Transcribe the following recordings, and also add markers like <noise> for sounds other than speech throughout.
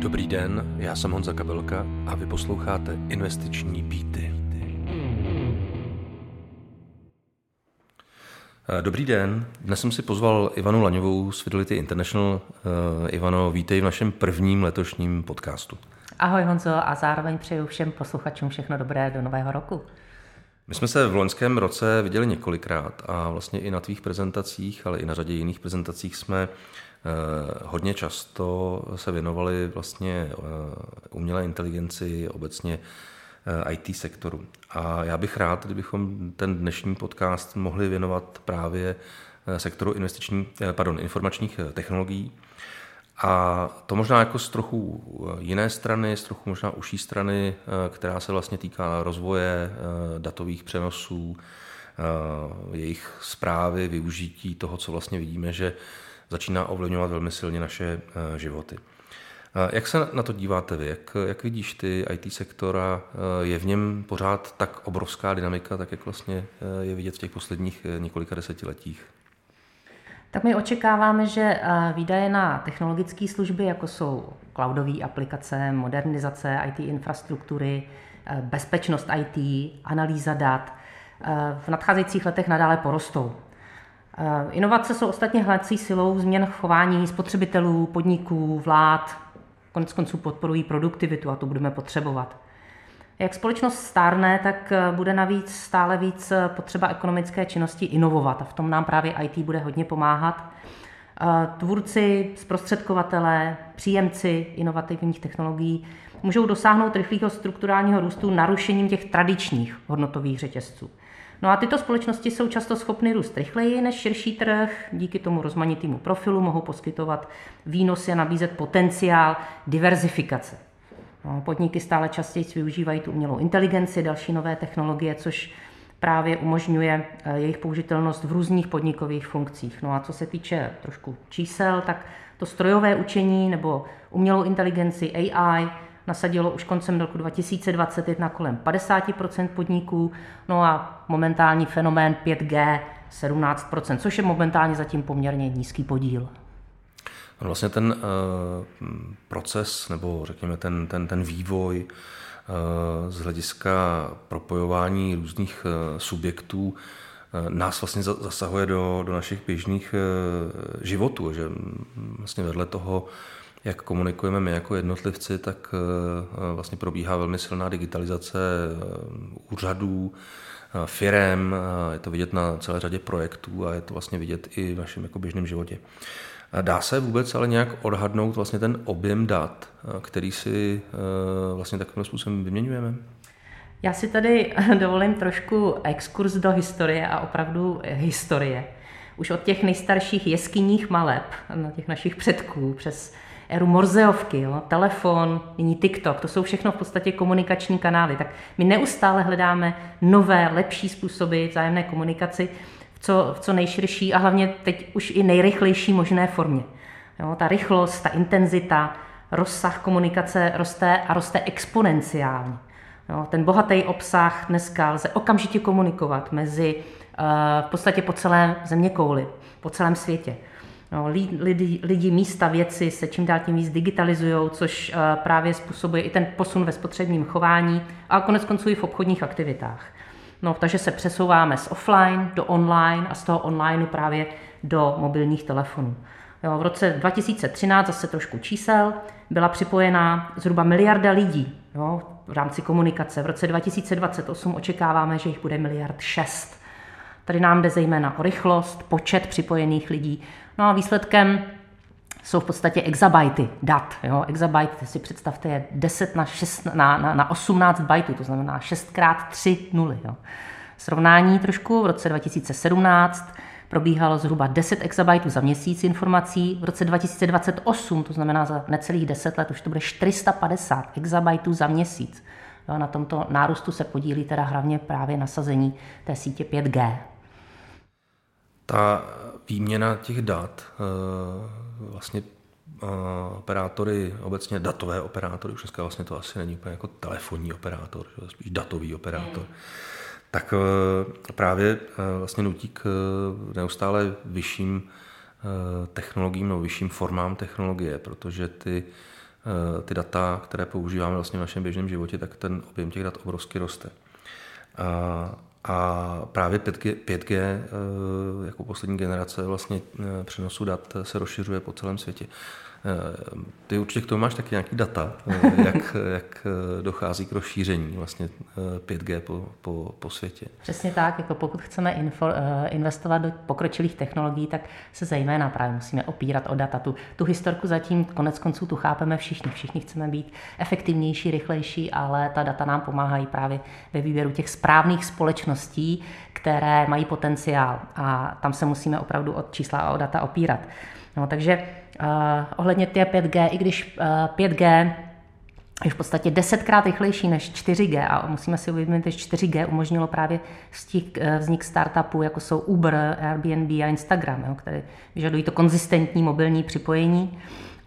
Dobrý den, já jsem Honza Kabelka a vy posloucháte Investiční býty. Eh, dobrý den, dnes jsem si pozval Ivanu Laňovou z Fidelity International. Uh, Ivano, vítej v našem prvním letošním podcastu. Ahoj Honzo a zároveň přeju všem posluchačům všechno dobré do nového roku. My jsme se v loňském roce viděli několikrát a vlastně i na tvých prezentacích, ale i na řadě jiných prezentacích jsme Eh, hodně často se věnovali vlastně eh, umělé inteligenci, obecně eh, IT sektoru. A já bych rád, kdybychom ten dnešní podcast mohli věnovat právě sektoru investiční, pardon, informačních technologií. A to možná jako z trochu jiné strany, z trochu možná užší strany, která se vlastně týká rozvoje datových přenosů, jejich zprávy, využití toho, co vlastně vidíme, že začíná ovlivňovat velmi silně naše eh, životy. Jak se na to díváte vy? Jak, jak vidíš ty IT sektora? Eh, je v něm pořád tak obrovská dynamika, tak jak vlastně eh, je vidět v těch posledních několika desetiletích? Tak my očekáváme, že výdaje na technologické služby, jako jsou cloudové aplikace, modernizace IT infrastruktury, bezpečnost IT, analýza dat, v nadcházejících letech nadále porostou. Eh, inovace jsou ostatně hledací silou změn chování spotřebitelů, podniků, vlád, konec konců podporují produktivitu a to budeme potřebovat. Jak společnost stárne, tak eh, bude navíc stále víc eh, potřeba ekonomické činnosti inovovat a v tom nám právě IT bude hodně pomáhat. Tvůrci, zprostředkovatelé, příjemci inovativních technologií můžou dosáhnout rychlého strukturálního růstu narušením těch tradičních hodnotových řetězců. No a tyto společnosti jsou často schopny růst rychleji než širší trh, díky tomu rozmanitému profilu mohou poskytovat výnosy a nabízet potenciál diverzifikace. No, podniky stále častěji využívají tu umělou inteligenci, další nové technologie, což právě umožňuje eh, jejich použitelnost v různých podnikových funkcích. No a co se týče trošku čísel, tak to strojové učení nebo umělou inteligenci AI nasadilo už koncem roku 2021 kolem 50% podniků, no a momentální fenomén 5G 17% což je momentálně zatím poměrně nízký podíl. Vlastně ten uh, proces, nebo řekněme ten, ten, ten vývoj uh, z hlediska propojování různých uh, subjektů nás vlastně zasahuje do, do našich běžných životů, že vlastně vedle toho jak komunikujeme my jako jednotlivci, tak eh, vlastně probíhá velmi silná digitalizace eh, úřadů, eh, firem, je to vidět na celé řadě projektů a je to vlastně vidět i v našem jako běžném životě. Dá se vůbec ale nějak odhadnout vlastně ten objem dat, který si vlastně takovým způsobem vyměňujeme? Já si tady <laughs> dovolím trošku exkurs do historie a opravdu historie. Už od těch nejstarších jeskyních maleb, na těch našich předků, přes éru Morzeovky, jo, telefon, nyní TikTok, to jsou všechno v podstatě komunikační kanály. Tak my neustále hledáme nové, lepší způsoby vzájemné komunikaci v co, v co nejširší a hlavně teď už i nejrychlejší možné formě. Jo, ta rychlost, ta intenzita, rozsah komunikace roste a roste exponenciálně. Jo, ten bohatý obsah dneska lze okamžitě komunikovat mezi uh, v podstatě po celé země kouli, po celém světě. No, lidi, lidi, místa, věci se čím dál tím víc digitalizují, což eh, právě způsobuje i ten posun ve spotřebním chování a konec konců i v obchodních aktivitách. No, takže se přesouváme z offline do online a z toho online právě do mobilních telefonů. Jo, v roce 2013, zase trošku čísel, byla připojená zhruba miliarda lidí jo, v rámci komunikace. V roce 2028 očekáváme, že jich bude miliard šest. Tady nám jde zejména o rychlost, počet připojených lidí, No a výsledkem jsou v podstatě exabajty dat. Jo? Exabyte, si představte, je 10 na, 6, na, na, na 18 bajtů, to znamená 6 krát 3 nuly. Jo? Srovnání trošku v roce 2017 probíhalo zhruba 10 exabajtů za měsíc informací, v roce 2028, to znamená za necelých 10 let, už to bude 450 exabajtů za měsíc. Jo, na tomto nárůstu se podílí teda hlavně právě nasazení té sítě 5G. Ta výměna těch dat, eh, vlastně eh, operátory, obecně datové operátory, už dneska vlastně to asi není úplně jako telefonní operátor, spíš datový operátor, mm. tak eh, právě vlastně nutí k neustále vyšším technologiím nebo vyšším formám technologie, protože ty ty data, které používáme vlastně v našem běžném životě, tak ten objem těch dat obrovsky roste. A, a právě 5G, 5G jako poslední generace vlastně přenosu dat se rozšiřuje po celém světě. Eh, ty určitě k tomu máš taky nějaký data, eh, jak, <laughs> jak eh, dochází k rozšíření vlastně 5G po, po, po světě. Přesně tak, jako pokud chceme info, investovat do pokročilých technologií, tak se zejména právě musíme opírat o data. Tu, tu historku zatím konec konců tu chápeme všichni. Všichni chceme být efektivnější, rychlejší, ale ta data nám pomáhají právě ve výběru těch správných společností, které mají potenciál a tam se musíme opravdu od čísla a o data opírat. No, takže ohledně té 5G, i když uh, 5G je v podstatě desetkrát rychlejší než 4G a musíme si uvědomit, že 4G umožnilo právě eh, vznik startupů, jako jsou Uber, Airbnb a Instagram, jo, které vyžadují to konzistentní mobilní připojení.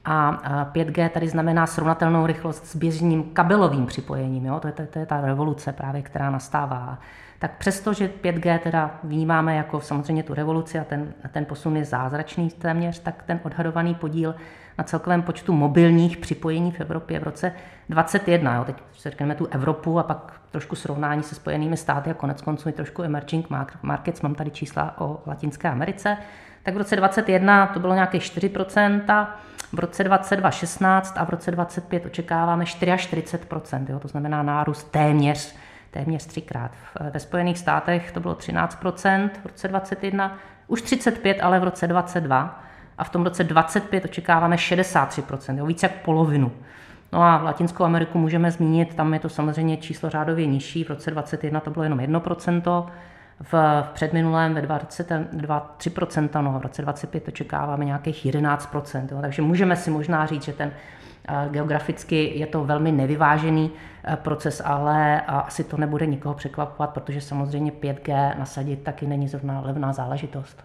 A 5G tady znamená srovnatelnou rychlost s běžným kabelovým připojením. Jo? To, je, to, to je ta revoluce právě, která nastává tak přesto, že 5G teda vnímáme jako samozřejmě tu revoluci a ten, a ten posun je zázračný téměř, tak ten odhadovaný podíl na celkovém počtu mobilních připojení v Evropě v roce 2021, jo, teď si řekneme tu Evropu a pak trošku srovnání se spojenými státy a konec konců i trošku emerging markets, mám tady čísla o Latinské Americe, tak v roce 2021 to bylo nějaké 4%, v roce 2022 16 a v roce 2025 očekáváme 44%, jo, to znamená nárůst téměř téměř třikrát. Ve Spojených státech to bylo 13% v roce 2021, už 35, ale v roce 2022 a v tom roce 25 očekáváme 63% jo, více jak polovinu. No a v Latinskou Ameriku můžeme zmínit, tam je to samozřejmě číslo řádově nižší, v roce 2021 to bylo jenom 1 v, v předminulém ve 23 no, v roce 25 očekáváme nějakých 11 jo, takže můžeme si možná říct, že ten Geograficky je to velmi nevyvážený eh, proces, ale asi to nebude nikoho překvapovat, protože samozřejmě 5G nasadit taky není zrovna levná záležitost.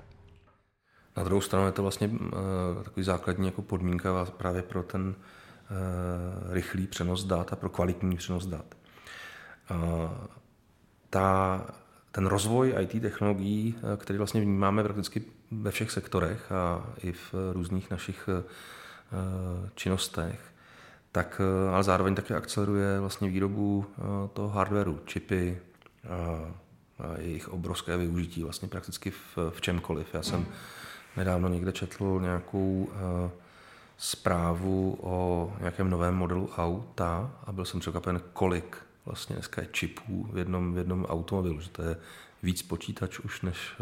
Na druhou stranu je to vlastně eh, takový základní jako podmínka právě pro ten eh, rychlý přenos dat a pro kvalitní přenos dat. Ta, ten rozvoj IT technologií, který vlastně vnímáme prakticky ve všech sektorech a i v různých našich činnostech, tak eh, ale zároveň také akceleruje vlastně výrobu eh, toho hardwareu, čipy, a jejich obrovské využití vlastně prakticky v, v čemkoliv. Já jsem nedávno někde četl nějakou zprávu o nějakém novém modelu auta a byl jsem překvapen, kolik vlastně dneska je čipů v jednom, v jednom automobilu, že to je víc počítač už než,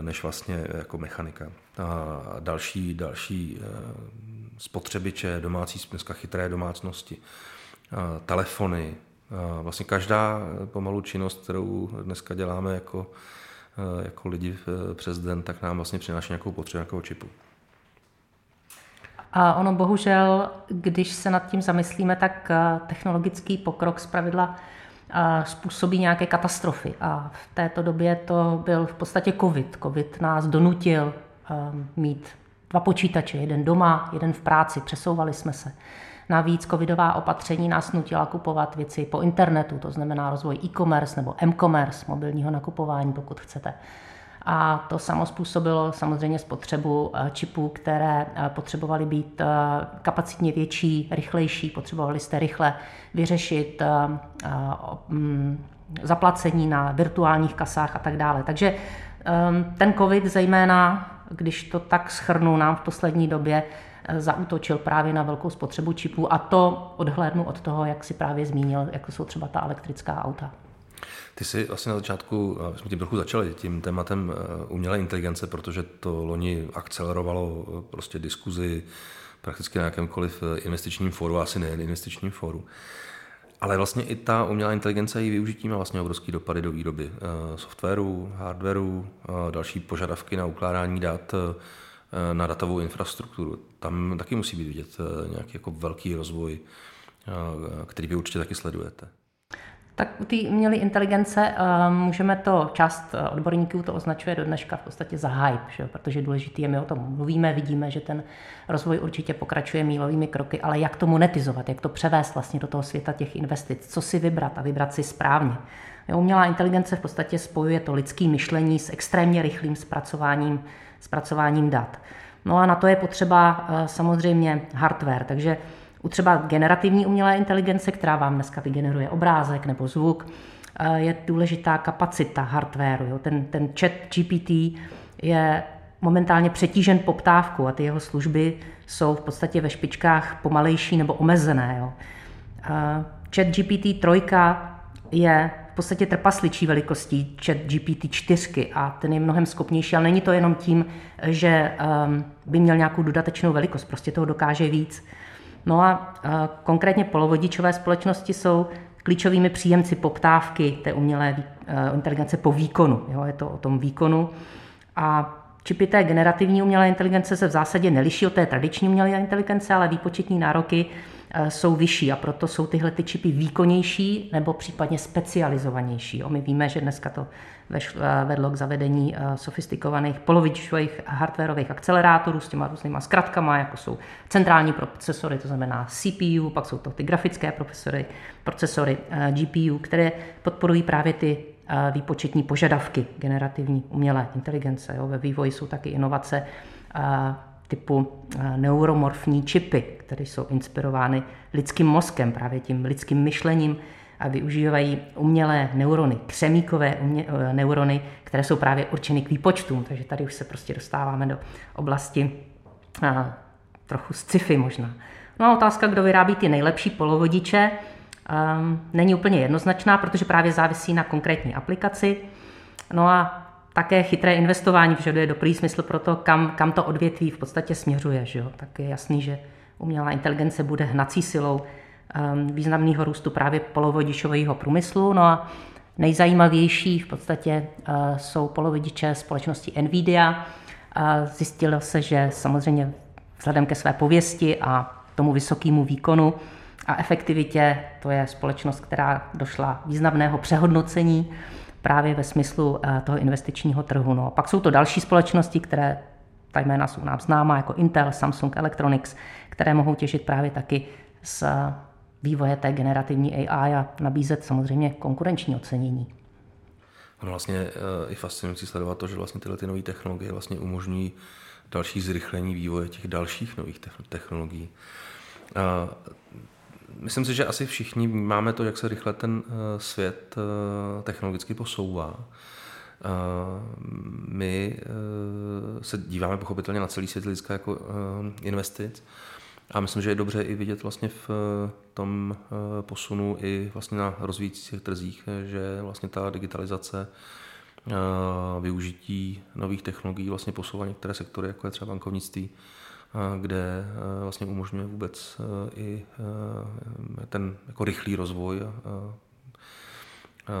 než vlastně jako mechanika. A další, další uh, spotřebiče, domácí, dneska chytré domácnosti, telefony. Vlastně každá pomalu činnost, kterou dneska děláme jako, jako lidi přes den, tak nám vlastně přináší nějakou potřebu nějakého čipu. A ono bohužel, když se nad tím zamyslíme, tak technologický pokrok zpravidla způsobí nějaké katastrofy. A v této době to byl v podstatě COVID. COVID nás donutil mít dva počítače, jeden doma, jeden v práci, přesouvali jsme se. Navíc covidová opatření nás nutila kupovat věci po internetu, to znamená rozvoj e-commerce nebo m-commerce, mobilního nakupování, pokud chcete. A to samo způsobilo samozřejmě spotřebu eh, čipů, které eh, potřebovaly být eh, kapacitně větší, rychlejší, potřebovali jste rychle vyřešit mm, zaplacení na virtuálních kasách a tak dále. Takže ehm, ten COVID zejména když to tak schrnu, nám v poslední době zautočil právě na velkou spotřebu čipů a to odhlédnu od toho, jak si právě zmínil, jako jsou třeba ta elektrická auta. Ty jsi vlastně na začátku, eh, jsme tím trochu začali, tím tématem eh, umělé inteligence, protože to loni akcelerovalo prostě diskuzi prakticky na jakémkoliv investičním fóru, asi nejen investičním fóru. Ale vlastně i ta umělá inteligence i využití má vlastně obrovský dopady do výroby eh, softwaru, hardwaru, eh, další požadavky na ukládání dat eh, na datovou infrastrukturu. Tam taky musí být vidět nějaký jako velký rozvoj, který vy určitě taky sledujete. Tak u té umělé inteligence můžeme to, část odborníků to označuje do dneška v podstatě za hype, že? protože důležitý je, my o tom mluvíme, vidíme, že ten rozvoj určitě pokračuje mílovými kroky, ale jak to monetizovat, jak to převést vlastně do toho světa těch investic, co si vybrat a vybrat si správně. Umělá inteligence v podstatě spojuje to lidské myšlení s extrémně rychlým zpracováním, zpracováním dat. No a na to je potřeba samozřejmě hardware, takže u třeba generativní umělé inteligence, která vám dneska vygeneruje obrázek nebo zvuk, je důležitá kapacita hardwareu. Jo. Ten, ten chat GPT je momentálně přetížen poptávkou a ty jeho služby jsou v podstatě ve špičkách pomalejší nebo omezené. Jo. Chat GPT 3 je v podstatě trpasličí velikostí chat GPT 4 a ten je mnohem schopnější, ale není to jenom tím, že um, by měl nějakou dodatečnou velikost, prostě toho dokáže víc. No a konkrétně polovodičové společnosti jsou klíčovými příjemci poptávky té umělé uh, inteligence po výkonu. Jo, je to o tom výkonu. A čipy té generativní umělé inteligence se v zásadě neliší od té tradiční umělé inteligence, ale výpočetní nároky Eh, jsou vyšší a proto jsou tyhle ty čipy výkonnější nebo případně specializovanější. my víme, že dneska to vedlo k zavedení eh, sofistikovaných polovičových hardwareových akcelerátorů s těma různýma zkratkama, jako jsou centrální procesory, to znamená CPU, pak jsou to ty grafické procesory, procesory GPU, které podporují právě ty výpočetní požadavky generativní umělé inteligence. Jo. Ve vývoji jsou taky inovace typu eh, neuromorfní čipy, které jsou inspirovány lidským mozkem, právě tím lidským myšlením a využívají umělé neurony, křemíkové umě, eh, neurony, které jsou právě určeny k výpočtům. Takže tady už se prostě dostáváme do oblasti eh, trochu sci-fi možná. No a otázka, kdo vyrábí ty nejlepší polovodiče, um, není úplně jednoznačná, protože právě závisí na konkrétní aplikaci. No a také chytré investování vyžaduje dobrý smysl pro to, kam, kam to odvětví v podstatě směřuje. Že jo? Tak je jasný, že umělá inteligence bude hnací silou významného růstu právě polovodičového průmyslu. No a nejzajímavější v podstatě uh, jsou polovodiče společnosti Nvidia. Uh, zjistilo se, že samozřejmě vzhledem ke své pověsti a tomu vysokému výkonu a efektivitě, to je společnost, která došla významného přehodnocení právě ve smyslu eh, toho investičního trhu. No. Pak jsou to další společnosti, které ta jména jsou nám známá, jako Intel, Samsung Electronics, které mohou těžit právě taky z vývoje té generativní AI a nabízet samozřejmě konkurenční ocenění. Ono vlastně eh, i fascinující sledovat to, že vlastně tyhle ty nové technologie vlastně umožňují další zrychlení vývoje těch dalších nových technologií. Myslím si, že asi všichni máme to, jak se rychle ten eh, svět eh, technologicky posouvá. Eh, my se díváme pochopitelně na celý svět lidska jako investic a myslím, že je dobře i vidět vlastně v tom posunu i vlastně na rozvíjících trzích, že vlastně ta digitalizace využití nových technologií vlastně posouvá některé sektory, jako je třeba bankovnictví, kde vlastně umožňuje vůbec i ten jako rychlý rozvoj.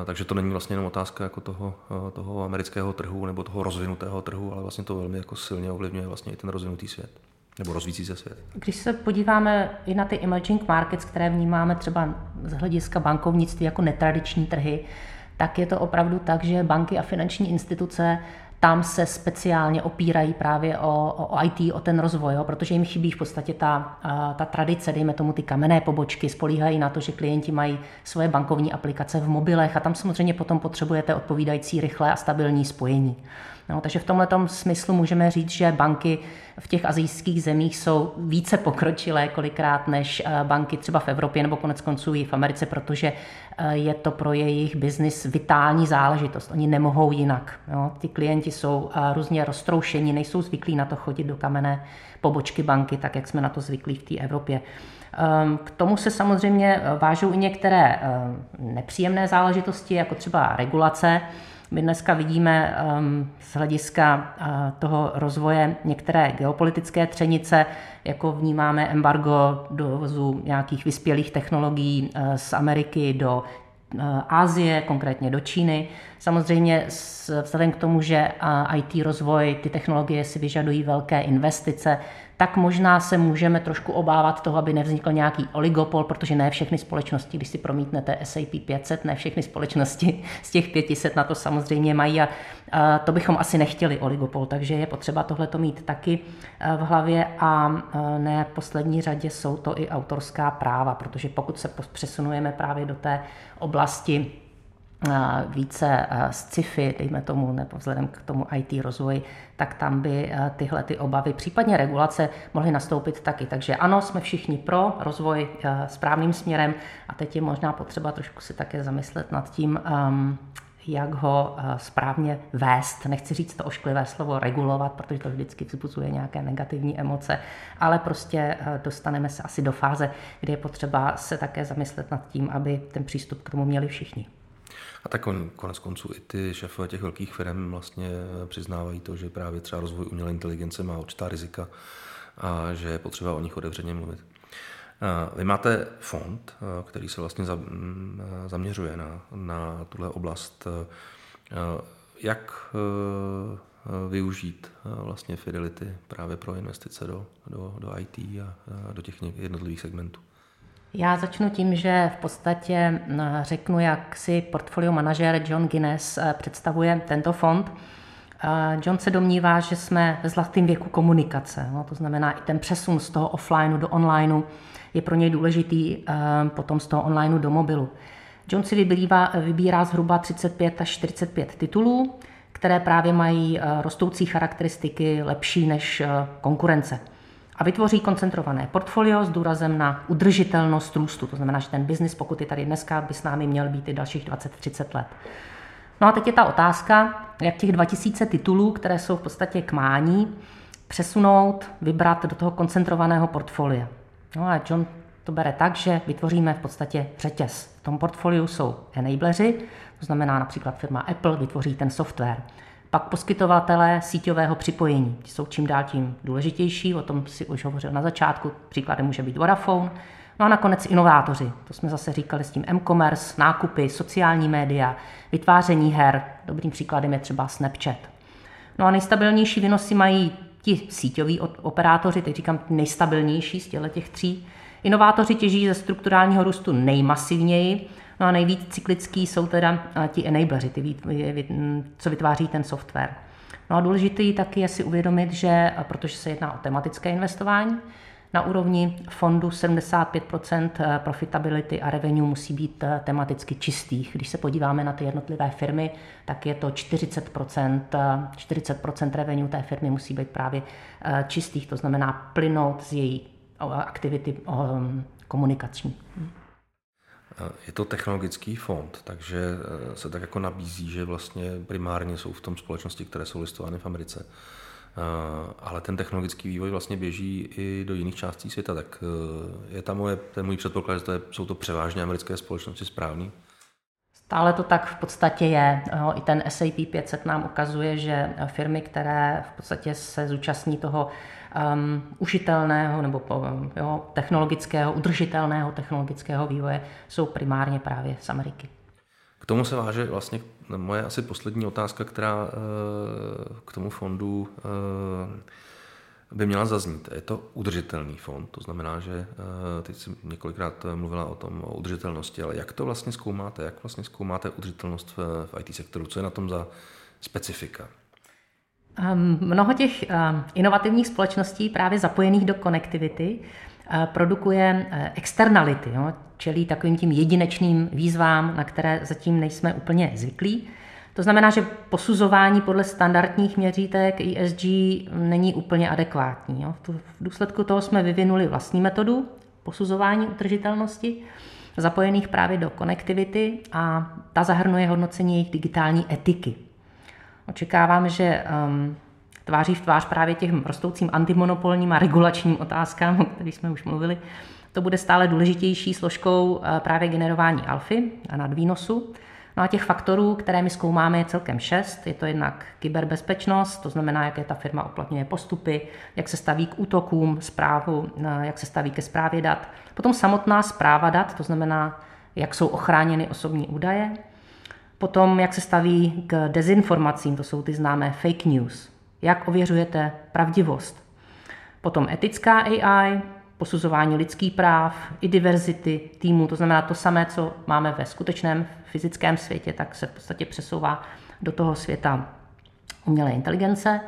Takže to není vlastně jenom otázka jako toho, toho amerického trhu nebo toho rozvinutého trhu, ale vlastně to velmi jako silně ovlivňuje vlastně i ten rozvinutý svět nebo rozvíjící se svět. Když se podíváme i na ty emerging markets, které vnímáme třeba z hlediska bankovnictví jako netradiční trhy, tak je to opravdu tak, že banky a finanční instituce tam se speciálně opírají právě o, o IT, o ten rozvoj, jo, protože jim chybí v podstatě ta, ta tradice, dejme tomu ty kamenné pobočky, spolíhají na to, že klienti mají svoje bankovní aplikace v mobilech a tam samozřejmě potom potřebujete odpovídající rychlé a stabilní spojení. No, takže v tomhle smyslu můžeme říct, že banky v těch azijských zemích jsou více pokročilé kolikrát než eh, banky třeba v Evropě nebo konec konců i v Americe, protože eh, je to pro jejich biznis vitální záležitost. Oni nemohou jinak. Jo. Ty klienti jsou eh, různě roztroušení, nejsou zvyklí na to chodit do kamenné pobočky banky, tak jak jsme na to zvyklí v té Evropě. Ehm, k tomu se samozřejmě vážou i některé nepříjemné záležitosti, jako třeba regulace. My dneska vidíme um, z hlediska uh, toho rozvoje některé geopolitické třenice, jako vnímáme embargo dovozu nějakých vyspělých technologií uh, z Ameriky do uh, Asie, konkrétně do Číny. Samozřejmě vzhledem k tomu, že IT rozvoj, ty technologie si vyžadují velké investice, tak možná se můžeme trošku obávat toho, aby nevznikl nějaký oligopol, protože ne všechny společnosti, když si promítnete SAP 500, ne všechny společnosti z těch 500 na to samozřejmě mají a, a to bychom asi nechtěli oligopol, takže je potřeba tohle to mít taky v hlavě a ne v poslední řadě jsou to i autorská práva, protože pokud se přesunujeme právě do té oblasti více z sci-fi, dejme tomu, nebo vzhledem k tomu IT rozvoji, tak tam by tyhle ty obavy, případně regulace, mohly nastoupit taky. Takže ano, jsme všichni pro rozvoj správným směrem a teď je možná potřeba trošku si také zamyslet nad tím, um, jak ho správně vést. Nechci říct to ošklivé slovo regulovat, protože to vždycky vzbuzuje nějaké negativní emoce, ale prostě dostaneme se asi do fáze, kdy je potřeba se také zamyslet nad tím, aby ten přístup k tomu měli všichni. A tak on, konec konců i ty šéfové těch velkých firm vlastně přiznávají to, že právě třeba rozvoj umělé inteligence má určitá rizika a že je potřeba o nich otevřeně mluvit. Vy máte fond, který se vlastně zaměřuje na, na tuhle oblast. Jak využít vlastně Fidelity právě pro investice do, do, do IT a do těch jednotlivých segmentů? Já začnu tím, že v podstatě řeknu, jak si portfolio manažer John Guinness eh, představuje tento fond. John se domnívá, že jsme ve zlatém věku komunikace, no, to znamená i ten přesun z toho offlineu do onlineu je pro něj důležitý, eh, potom z toho onlineu do mobilu. John si vybírá, vybírá zhruba 35 až 45 titulů, které právě mají eh, rostoucí charakteristiky lepší než konkurence a vytvoří koncentrované portfolio s důrazem na udržitelnost růstu. To znamená, že ten biznis, pokud je tady dneska, by s námi měl být i dalších 20-30 let. No a teď je ta otázka, jak těch 2000 titulů, které jsou v podstatě k mání, přesunout, vybrat do toho koncentrovaného portfolia. No a John to bere tak, že vytvoříme v podstatě řetěz. V tom portfoliu jsou enableři, to znamená například firma Apple vytvoří ten software. Pak poskytovatelé síťového připojení. Ti jsou čím dál tím důležitější, o tom si už hovořil na začátku, příkladem může být Vodafone. No a nakonec inovátoři, to jsme zase říkali s tím e-commerce, nákupy, sociální média, vytváření her. Dobrým příkladem je třeba Snapchat. No a nejstabilnější výnosy mají ti síťoví operátoři, teď říkám nejstabilnější z těch tří. Inovátoři těží ze strukturálního růstu nejmasivněji, No a nejvíc cyklický jsou teda eh, ti enableři, ty, co vytváří ten software. No a důležité taky je si uvědomit, že eh, protože se jedná o tematické investování, na úrovni fondu 75% eh, profitability a revenue musí být tematicky čistých. Když se podíváme na ty jednotlivé firmy, tak je to 40%, 40% revenue té firmy musí být právě čistých, to znamená plynout z její aktivity komunikační. Je to technologický fond, takže eh, se tak jako nabízí, že vlastně primárně jsou v tom společnosti, které jsou listovány v Americe. Eh, ale ten technologický vývoj vlastně běží i do jiných částí světa, tak eh, je tam moje, ten můj předpoklad, že to je, jsou to převážně americké společnosti správný? Stále to tak v podstatě je. I ten SAP 500 nám ukazuje, že firmy, které v podstatě se zúčastní toho um, užitelného nebo jo, technologického, udržitelného technologického vývoje jsou primárně právě z Ameriky. K tomu se váže vlastně moje asi poslední otázka, která uh, k tomu fondu uh, by měla zaznít. Je to udržitelný fond, to znamená, že uh, teď jsem několikrát mluvila o tom, o udržitelnosti, ale jak to vlastně zkoumáte? Jak vlastně zkoumáte udržitelnost v IT sektoru? Co je na tom za specifika? Ehm, mnoho těch ehm, inovativních společností právě zapojených do konektivity eh, produkuje eh, externality, jo, čelí takovým tím jedinečným výzvám, na které zatím nejsme úplně zvyklí. To znamená, že posuzování podle standardních měřítek ESG není úplně adekvátní. Jo. V důsledku toho jsme vyvinuli vlastní metodu posuzování utržitelnosti, zapojených právě do konektivity a ta zahrnuje hodnocení jejich digitální etiky. Očekávám, že um, tváří v tvář právě těm rostoucím antimonopolním a regulačním otázkám, o kterých jsme už mluvili, to bude stále důležitější složkou uh, právě generování alfy a nadvýnosu. No a těch faktorů, které my zkoumáme, je celkem šest. Je to jednak kyberbezpečnost, to znamená, jaké ta firma uplatňuje postupy, jak se staví k útokům, zprávu, uh, jak se staví ke zprávě dat. Potom samotná zpráva dat, to znamená, jak jsou ochráněny osobní údaje, Potom, jak se staví k dezinformacím, to jsou ty známé fake news. Jak ověřujete pravdivost. Potom etická AI, posuzování lidských práv, i diverzity týmu, to znamená to samé, co máme ve skutečném fyzickém světě, tak se v podstatě přesouvá do toho světa umělé inteligence.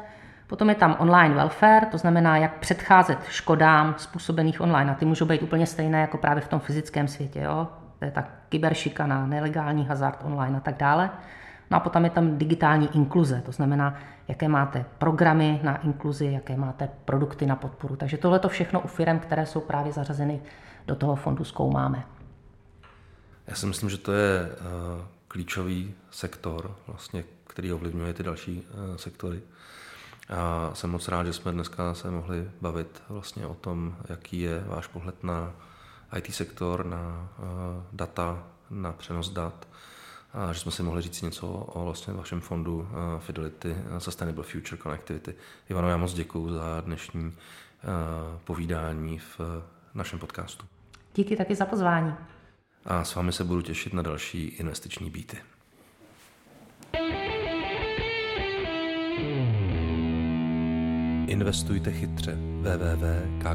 Potom je tam online welfare, to znamená, jak předcházet škodám způsobených online. A ty můžou být úplně stejné jako právě v tom fyzickém světě. Jo? To je ta kyberšikana, nelegální hazard online a tak dále. No a potom je tam digitální inkluze, to znamená, jaké máte programy na inkluzi, jaké máte produkty na podporu. Takže tohle to všechno u firm, které jsou právě zařazeny do toho fondu, zkoumáme. Já si myslím, že to je uh, klíčový sektor, vlastně, který ovlivňuje ty další uh, sektory. A jsem moc rád, že jsme dneska se mohli bavit vlastně o tom, jaký je váš pohled na IT sektor, na uh, data, na přenos dat, a že jsme si mohli říct něco o vlastně vašem fondu uh, Fidelity Sustainable Future Connectivity. Ivano, já moc děkuji za dnešní povídání v našem podcastu. Díky taky za pozvání. A s vámi se budu těšit na další investiční býty. Investujte chytře www.kkip.cz